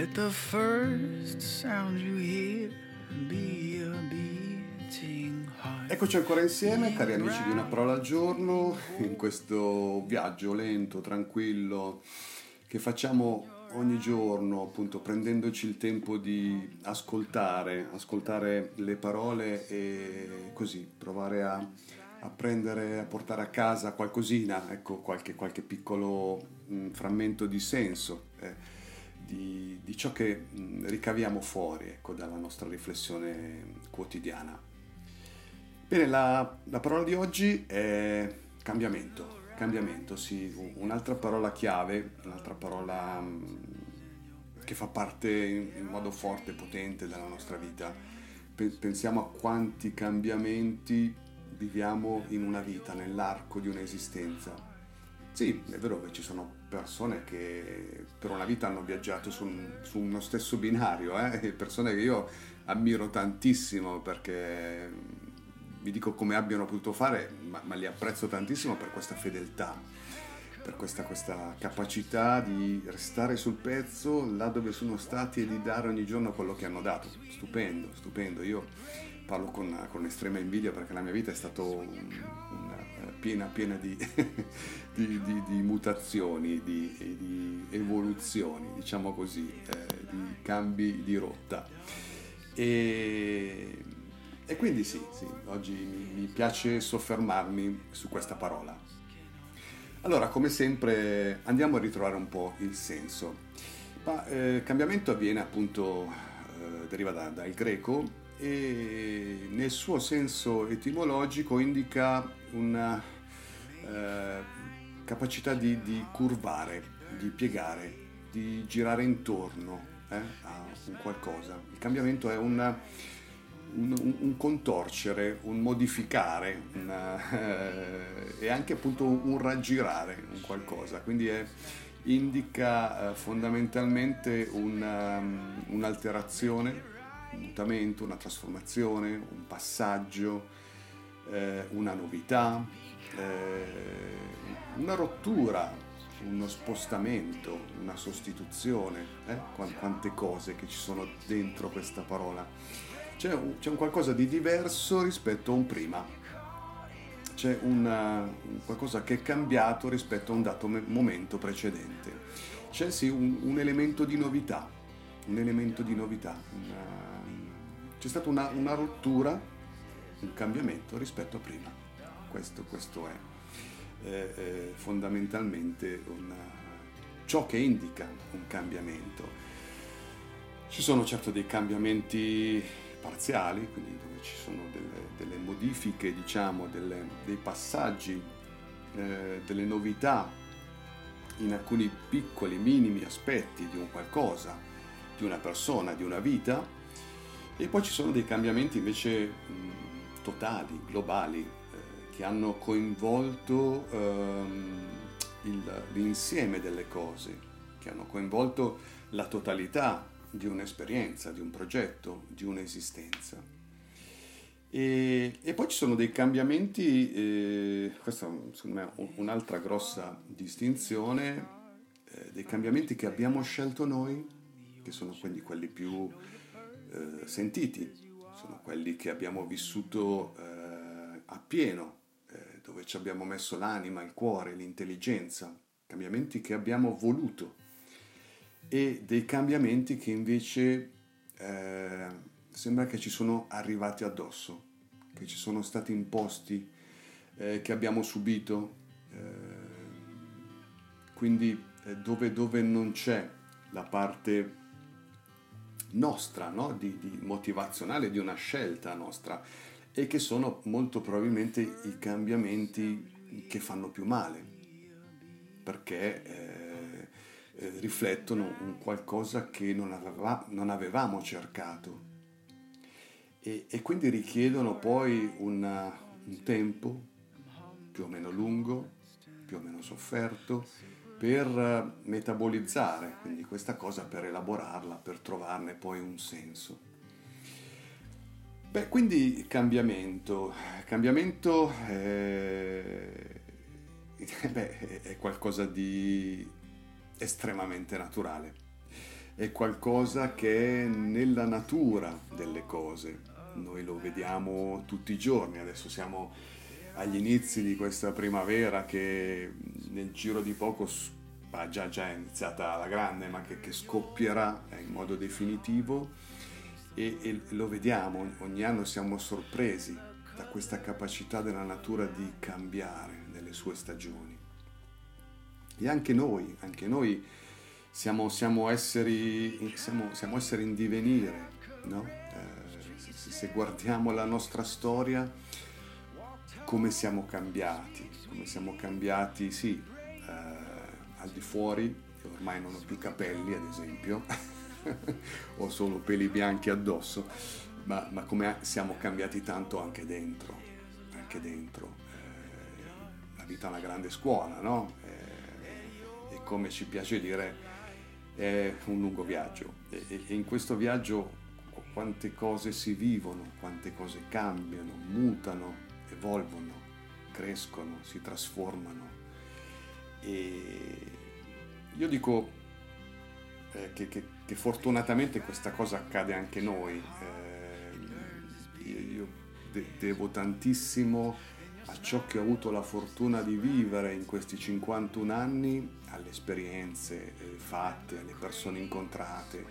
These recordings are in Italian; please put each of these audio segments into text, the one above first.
Let the first sound you hear be a beating heart. Eccoci ancora insieme, cari amici di Una parola al giorno, in questo viaggio lento, tranquillo che facciamo ogni giorno, appunto prendendoci il tempo di ascoltare, ascoltare le parole e così provare a, a prendere, a portare a casa qualcosina, ecco, qualche, qualche piccolo mh, frammento di senso. Eh di, di ciò che ricaviamo fuori ecco, dalla nostra riflessione quotidiana. Bene, la, la parola di oggi è cambiamento. Cambiamento, sì, un'altra parola chiave, un'altra parola che fa parte in modo forte e potente della nostra vita. Pensiamo a quanti cambiamenti viviamo in una vita, nell'arco di un'esistenza sì, è vero che ci sono persone che per una vita hanno viaggiato su, su uno stesso binario, eh? persone che io ammiro tantissimo perché vi dico come abbiano potuto fare, ma, ma li apprezzo tantissimo per questa fedeltà, per questa, questa, capacità di restare sul pezzo là dove sono stati e di dare ogni giorno quello che hanno dato. Stupendo, stupendo. Io parlo con, con estrema invidia perché la mia vita è stata un, una, eh, piena, piena di, di, di, di mutazioni, di, evoluzioni, diciamo così, eh, di cambi di rotta. E, e quindi sì, sì oggi mi, mi, piace soffermarmi su questa parola. Allora, come sempre, andiamo a ritrovare un po' il senso. Ma eh, cambiamento avviene appunto, eh, deriva da, dal greco e nel suo senso etimologico indica una eh, capacità di, di, curvare, di piegare, di girare intorno eh, a un qualcosa. Il cambiamento è una, un, un, contorcere, un modificare una, eh, e anche appunto un raggirare un qualcosa. Quindi è, indica eh, fondamentalmente una, um, un'alterazione, un mutamento, una trasformazione, un passaggio, eh, una novità, eh, una rottura, uno spostamento, una sostituzione, eh? quante cose che ci sono dentro questa parola. C'è un, c'è un qualcosa di diverso rispetto a un prima, c'è una, un qualcosa che è cambiato rispetto a un dato momento precedente. C'è sì un, un elemento di novità, un elemento di novità. Una, c'è stata una, una, rottura, un cambiamento rispetto a prima. Questo, questo è eh, eh, fondamentalmente una, ciò che indica un cambiamento. Ci sono certo dei cambiamenti parziali, quindi dove ci sono delle, delle modifiche, diciamo, delle, dei passaggi, eh, delle novità in alcuni piccoli, minimi aspetti di un qualcosa, di una persona, di una vita, e poi ci sono dei cambiamenti invece mh, totali, globali, che hanno coinvolto ehm, il, l'insieme delle cose, che hanno coinvolto la totalità di un'esperienza, di un progetto, di un'esistenza. E, e poi ci sono dei cambiamenti, eh, questa secondo me è un'altra grossa distinzione, eh, dei cambiamenti che abbiamo scelto noi, che sono quindi quelli più eh, sentiti, sono quelli che abbiamo vissuto eh, appieno dove ci abbiamo messo l'anima, il cuore, l'intelligenza, cambiamenti che abbiamo voluto e dei cambiamenti che invece eh, sembra che ci sono arrivati addosso, che ci sono stati imposti, eh, che abbiamo subito. Eh, quindi eh, dove, dove, non c'è la parte nostra, no? di, di motivazionale, di una scelta nostra, e che sono molto probabilmente i cambiamenti che fanno più male, perché eh, eh, riflettono un qualcosa che non, aveva, non avevamo cercato e, e, quindi richiedono poi una, un tempo più o meno lungo, più o meno sofferto, per metabolizzare quindi questa cosa, per elaborarla, per trovarne poi un senso. Beh, quindi cambiamento. Cambiamento è, beh, è qualcosa di estremamente naturale. è qualcosa che è nella natura delle cose. Noi lo vediamo tutti i giorni, adesso siamo agli inizi di questa primavera che nel giro di poco ah, già, già è iniziata la grande, ma che, che scoppierà in modo definitivo e, e lo vediamo, ogni anno siamo sorpresi da questa capacità della natura di cambiare nelle sue stagioni. E anche noi, anche noi siamo, siamo, esseri, siamo, siamo esseri in divenire, no? eh, se, se guardiamo la nostra storia, come siamo cambiati, come siamo cambiati, sì, eh, al di fuori, ormai non ho più capelli ad esempio, ho solo peli bianchi addosso, ma, ma, come siamo cambiati tanto anche dentro, anche dentro. Eh, la vita è una grande scuola, no? Eh, e come ci piace dire, è un lungo viaggio e, e in questo viaggio quante cose si vivono, quante cose cambiano, mutano, evolvono, crescono, si trasformano. E io dico eh, che, che, che, fortunatamente questa cosa accade anche noi. Eh, io de- devo tantissimo a ciò che ho avuto la fortuna di vivere in questi 51 anni, alle esperienze eh, fatte, alle persone incontrate,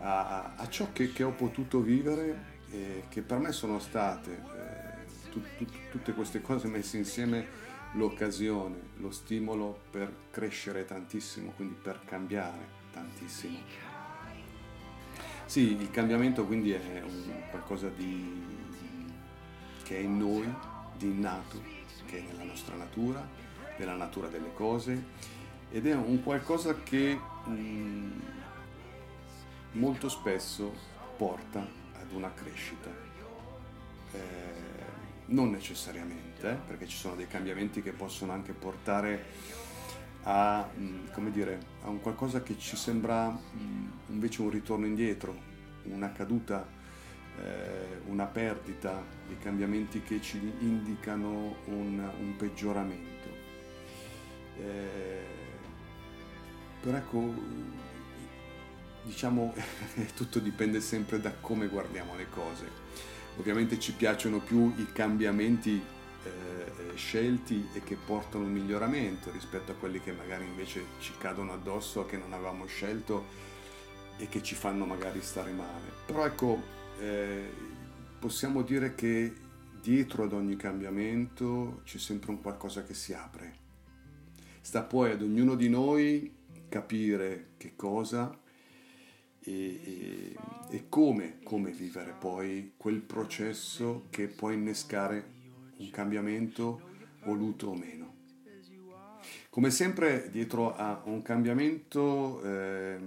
a, a ciò che, che, ho potuto vivere, eh, che per me sono state eh, tu, tu, tutte queste cose messe insieme l'occasione, lo stimolo per crescere tantissimo, quindi per cambiare tantissimo. Sì, il cambiamento quindi è qualcosa di, che è in noi, di innato, che è nella nostra natura, nella natura delle cose ed è un qualcosa che mh, mm, molto spesso porta ad una crescita. Eh, non necessariamente, eh, perché ci sono dei cambiamenti che possono anche portare a, mm, come dire, a un qualcosa che ci sembra mm, invece un ritorno indietro, una caduta, eh, una perdita, dei cambiamenti che ci indicano un, un peggioramento. Eh, però ecco, diciamo, tutto dipende sempre da come guardiamo le cose. Ovviamente ci piacciono più i cambiamenti eh, scelti e che portano un miglioramento rispetto a quelli che magari invece ci cadono addosso, che non avevamo scelto e che ci fanno magari stare male. Però ecco, eh, possiamo dire che dietro ad ogni cambiamento c'è sempre un qualcosa che si apre. Sta poi ad ognuno di noi capire che cosa e, e, e come, come vivere poi quel processo che può innescare un cambiamento voluto o meno. Come sempre dietro a un cambiamento eh,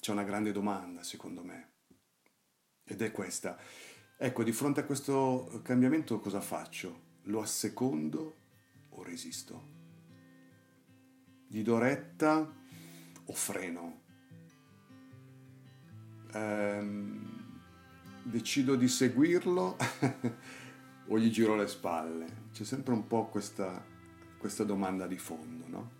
c'è una grande domanda, secondo me, ed è questa. Ecco, di fronte a questo cambiamento cosa faccio? Lo assecondo o resisto? Gli do retta o freno? Ehm, decido di seguirlo o gli giro le spalle? C'è sempre un po' questa, questa domanda di fondo, no?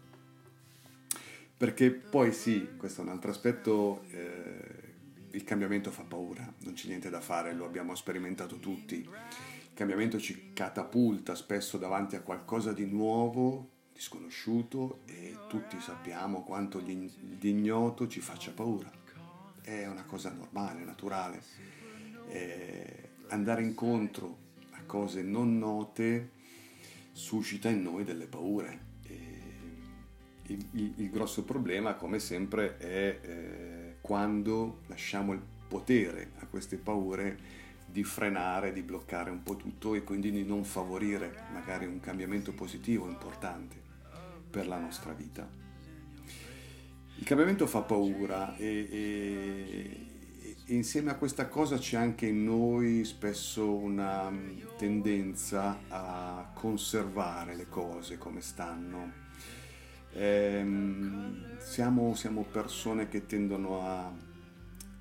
Perché poi sì, questo è un altro aspetto, eh, il cambiamento fa paura, non c'è niente da fare, lo abbiamo sperimentato tutti. Il cambiamento ci catapulta spesso davanti a qualcosa di nuovo, di sconosciuto e tutti sappiamo quanto l'ignoto ci faccia paura. È una cosa normale, naturale. Eh, andare incontro cose non note suscita in noi delle paure. Il, il, il, grosso problema, come sempre, è eh, quando lasciamo il potere a queste paure di frenare, di bloccare un po' tutto e quindi di non favorire magari un cambiamento positivo importante per la nostra vita. Il cambiamento fa paura e, e insieme a questa cosa c'è anche in noi spesso una mm, tendenza a conservare le cose come stanno. Ehm, siamo, siamo, persone che tendono a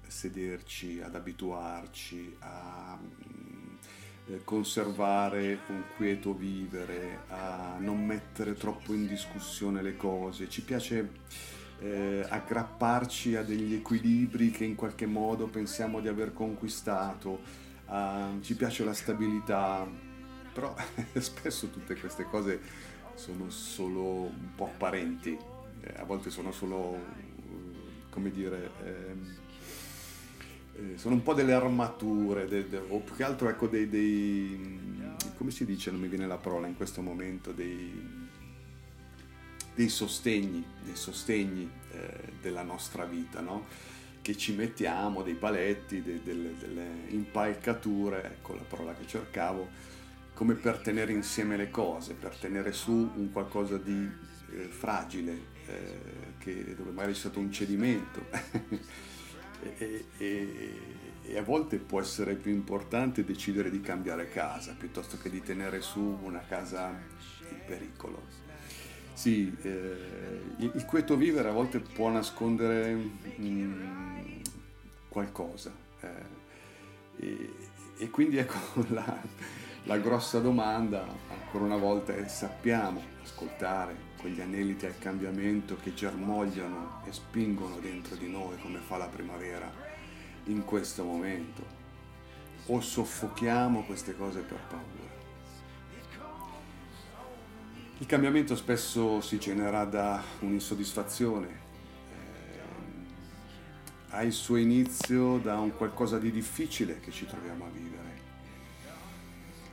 sederci, ad abituarci, a mm, eh, conservare un quieto vivere, a non mettere troppo in discussione le cose. Ci piace eh, aggrapparci a degli equilibri che in qualche modo pensiamo di aver conquistato, uh, ci piace la stabilità, però spesso tutte queste cose sono solo un po' apparenti, eh, a volte sono solo, come dire, ehm, eh, sono un po' delle armature, de, de, o più che altro ecco dei, dei, come si dice, non mi viene la parola in questo momento, dei, dei sostegni, dei sostegni eh, della nostra vita, no? che ci mettiamo, dei paletti, de, delle, delle impalcature, ecco la parola che cercavo, come per tenere insieme le cose, per tenere su un qualcosa di eh, fragile, eh, che, dove magari c'è stato un cedimento. e, e, e, a volte può essere più importante decidere di cambiare casa piuttosto che di tenere su una casa in pericolo. Sì, eh, il quieto vivere a volte può nascondere mm, qualcosa eh, e, e, quindi ecco la, la, grossa domanda ancora una volta è sappiamo ascoltare quegli aneliti al cambiamento che germogliano e spingono dentro di noi come fa la primavera in questo momento o soffochiamo queste cose per paura. Il cambiamento spesso si genera da un'insoddisfazione, eh, ha il suo inizio da un qualcosa di difficile che ci troviamo a vivere.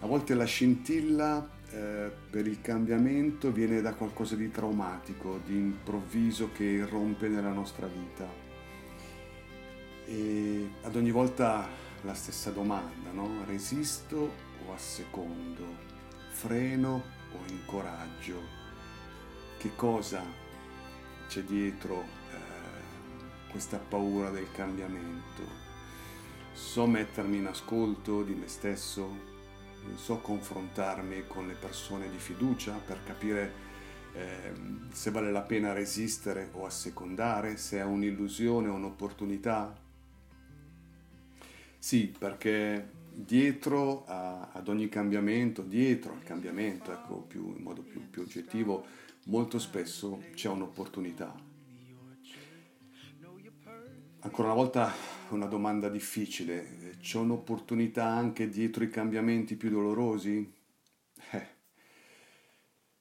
A volte la scintilla eh, per il cambiamento viene da qualcosa di traumatico, di improvviso che irrompe nella nostra vita. E ad ogni volta la stessa domanda, no? Resisto o assecondo? Freno o incoraggio? Che cosa c'è dietro eh, questa paura del cambiamento? So mettermi in ascolto di me stesso? So confrontarmi con le persone di fiducia per capire eh, se vale la pena resistere o assecondare, se è un'illusione o un'opportunità? Sì, perché dietro a, ad ogni cambiamento, dietro al cambiamento, ecco, più, in modo più, più oggettivo, molto spesso c'è un'opportunità. Ancora una volta una domanda difficile, c'è un'opportunità anche dietro i cambiamenti più dolorosi? Eh,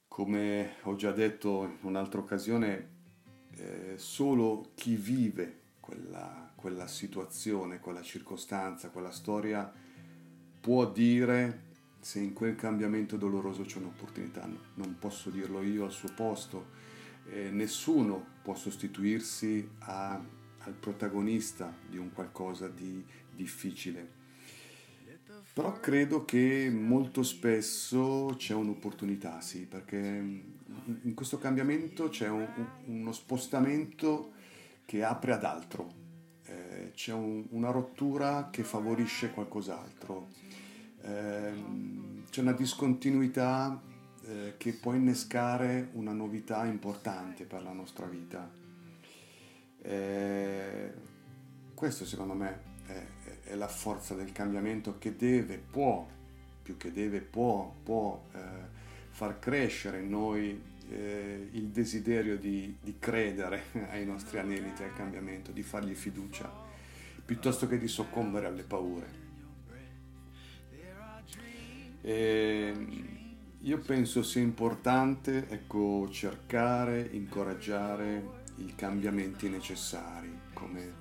come ho già detto in un'altra occasione, eh, solo chi vive quella, quella situazione, quella circostanza, quella storia, può dire se in quel cambiamento doloroso c'è un'opportunità. Non posso dirlo io al suo posto. Eh, nessuno può sostituirsi a, al protagonista di un qualcosa di difficile. Però credo che molto spesso c'è un'opportunità, sì, perché in questo cambiamento c'è un, uno spostamento che apre ad altro, eh, c'è un, una rottura che favorisce qualcos'altro Ehm, c'è una discontinuità eh, che può innescare una novità importante per la nostra vita. Eh, questo secondo me è, è, la forza del cambiamento che deve, può, più che deve, può, può eh, far crescere in noi eh, il desiderio di, di, credere ai nostri aneliti al cambiamento, di fargli fiducia, piuttosto che di soccombere alle paure. E io penso sia importante ecco, cercare, incoraggiare i cambiamenti necessari come,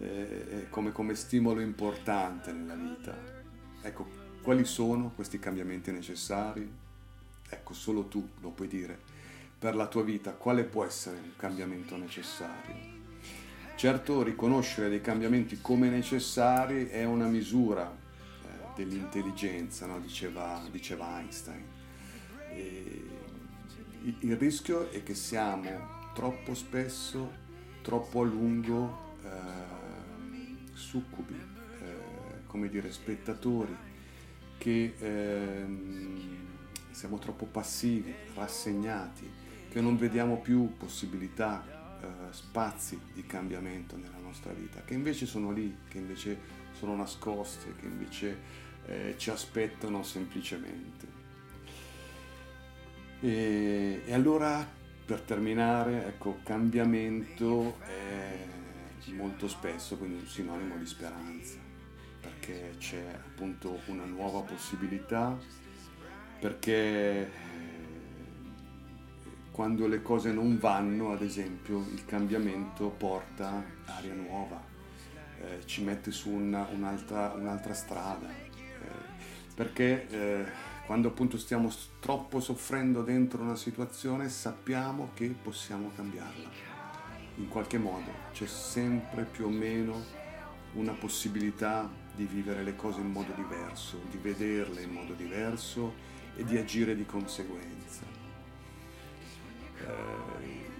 eh, eh, come, come stimolo importante nella vita. Ecco, quali sono questi cambiamenti necessari? Ecco, solo tu lo puoi dire. Per la tua vita, quale può essere un cambiamento necessario? Certo, riconoscere dei cambiamenti come necessari è una misura dell'intelligenza, no? diceva, diceva, Einstein. E il rischio è che siamo troppo spesso, troppo a lungo eh, succubi, eh, come dire, spettatori, che eh, siamo troppo passivi, rassegnati, che non vediamo più possibilità, eh, spazi di cambiamento nella nostra vita, che invece sono lì, che invece sono nascoste, che invece eh, ci aspettano semplicemente. E, e allora per terminare, ecco, cambiamento è molto spesso quindi un sinonimo di speranza, perché c'è appunto una nuova possibilità, perché quando le cose non vanno, ad esempio, il cambiamento porta aria nuova, eh, ci mette su una, un'altra, un'altra, strada, eh, perché eh, quando appunto stiamo troppo soffrendo dentro una situazione sappiamo che possiamo cambiarla in qualche modo c'è sempre più o meno una possibilità di vivere le cose in modo diverso, di vederle in modo diverso e di agire di conseguenza. Eh,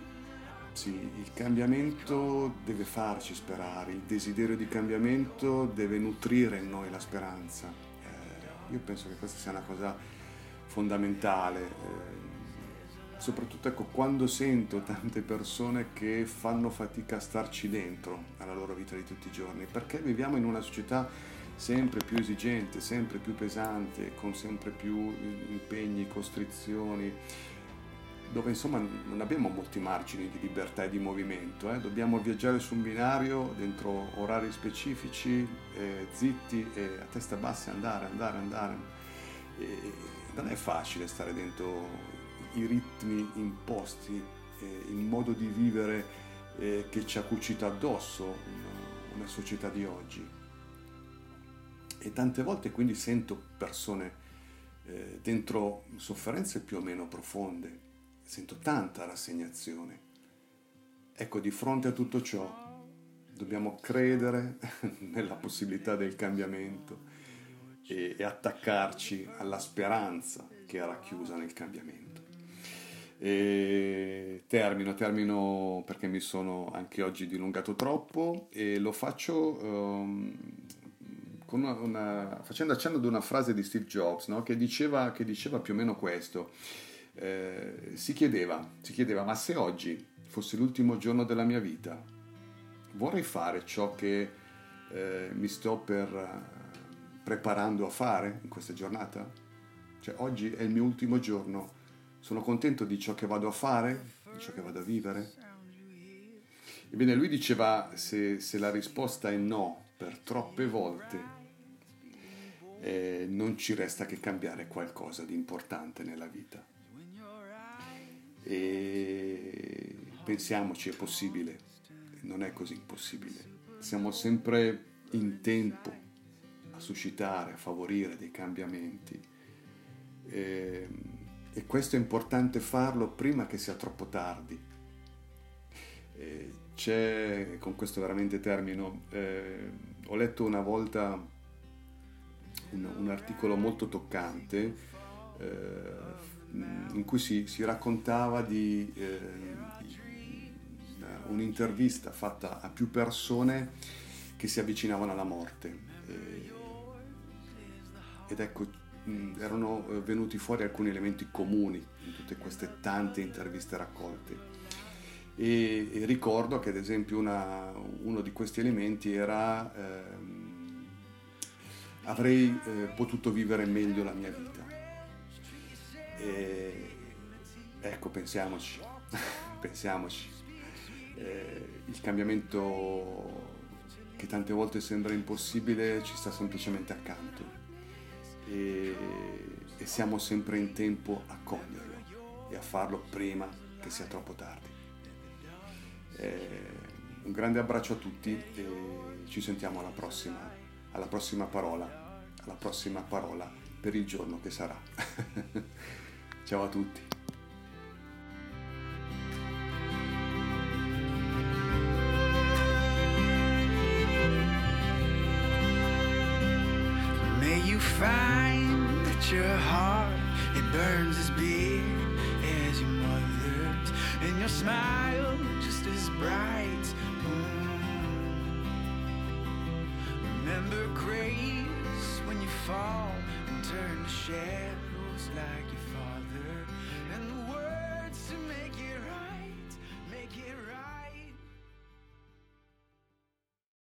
sì, il cambiamento deve farci sperare, il desiderio di cambiamento deve nutrire in noi la speranza. Eh, io penso che questa sia una cosa fondamentale. Eh, soprattutto ecco, quando sento tante persone che fanno fatica a starci dentro alla loro vita di tutti i giorni, perché viviamo in una società sempre più esigente, sempre più pesante, con sempre più impegni, costrizioni, dove insomma non abbiamo molti margini di libertà e di movimento, eh? dobbiamo viaggiare su un binario dentro orari specifici, eh, zitti e a testa bassa andare, andare, andare. E non è facile stare dentro i ritmi imposti, eh, il modo di vivere eh, che ci ha cucito addosso una, una, società di oggi. E tante volte quindi sento persone eh, dentro sofferenze più o meno profonde, sento tanta rassegnazione. Ecco, di fronte a tutto ciò dobbiamo credere nella possibilità del cambiamento e, e attaccarci alla speranza che era chiusa nel cambiamento. E termino, termino perché mi sono anche oggi dilungato troppo e lo faccio um, una, una, facendo accenno ad una frase di Steve Jobs no? che, diceva, che, diceva, più o meno questo. Eh, si, chiedeva, si chiedeva, ma se oggi fosse l'ultimo giorno della mia vita, vorrei fare ciò che eh, mi sto per, preparando a fare in questa giornata? Cioè oggi è il mio ultimo giorno sono contento di ciò che vado a fare, di ciò che vado a vivere? Ebbene, lui diceva se, se la risposta è no per troppe volte, eh, non ci resta che cambiare qualcosa di importante nella vita. E pensiamoci, è possibile, non è così impossibile. Siamo sempre in tempo a suscitare, a favorire dei cambiamenti. Eh, e questo è importante farlo prima che sia troppo tardi. Eh, c'è, con questo veramente termino, eh, ho letto una volta un, un articolo molto toccante eh, in cui si, si raccontava di eh, un'intervista fatta a più persone che si avvicinavano alla morte. Eh, ed ecco, erano eh, venuti fuori alcuni elementi comuni in tutte queste tante interviste raccolte. E, e ricordo che ad esempio una, uno di questi elementi era ehm, avrei eh, potuto vivere meglio la mia vita. E, ecco, pensiamoci, pensiamoci. Eh, il cambiamento che tante volte sembra impossibile ci sta semplicemente accanto e, e siamo sempre in tempo a coglierlo e a farlo prima che sia troppo tardi. Eh, un grande abbraccio a tutti e ci sentiamo alla prossima, alla prossima parola, alla prossima parola per il giorno che sarà. Ciao a tutti.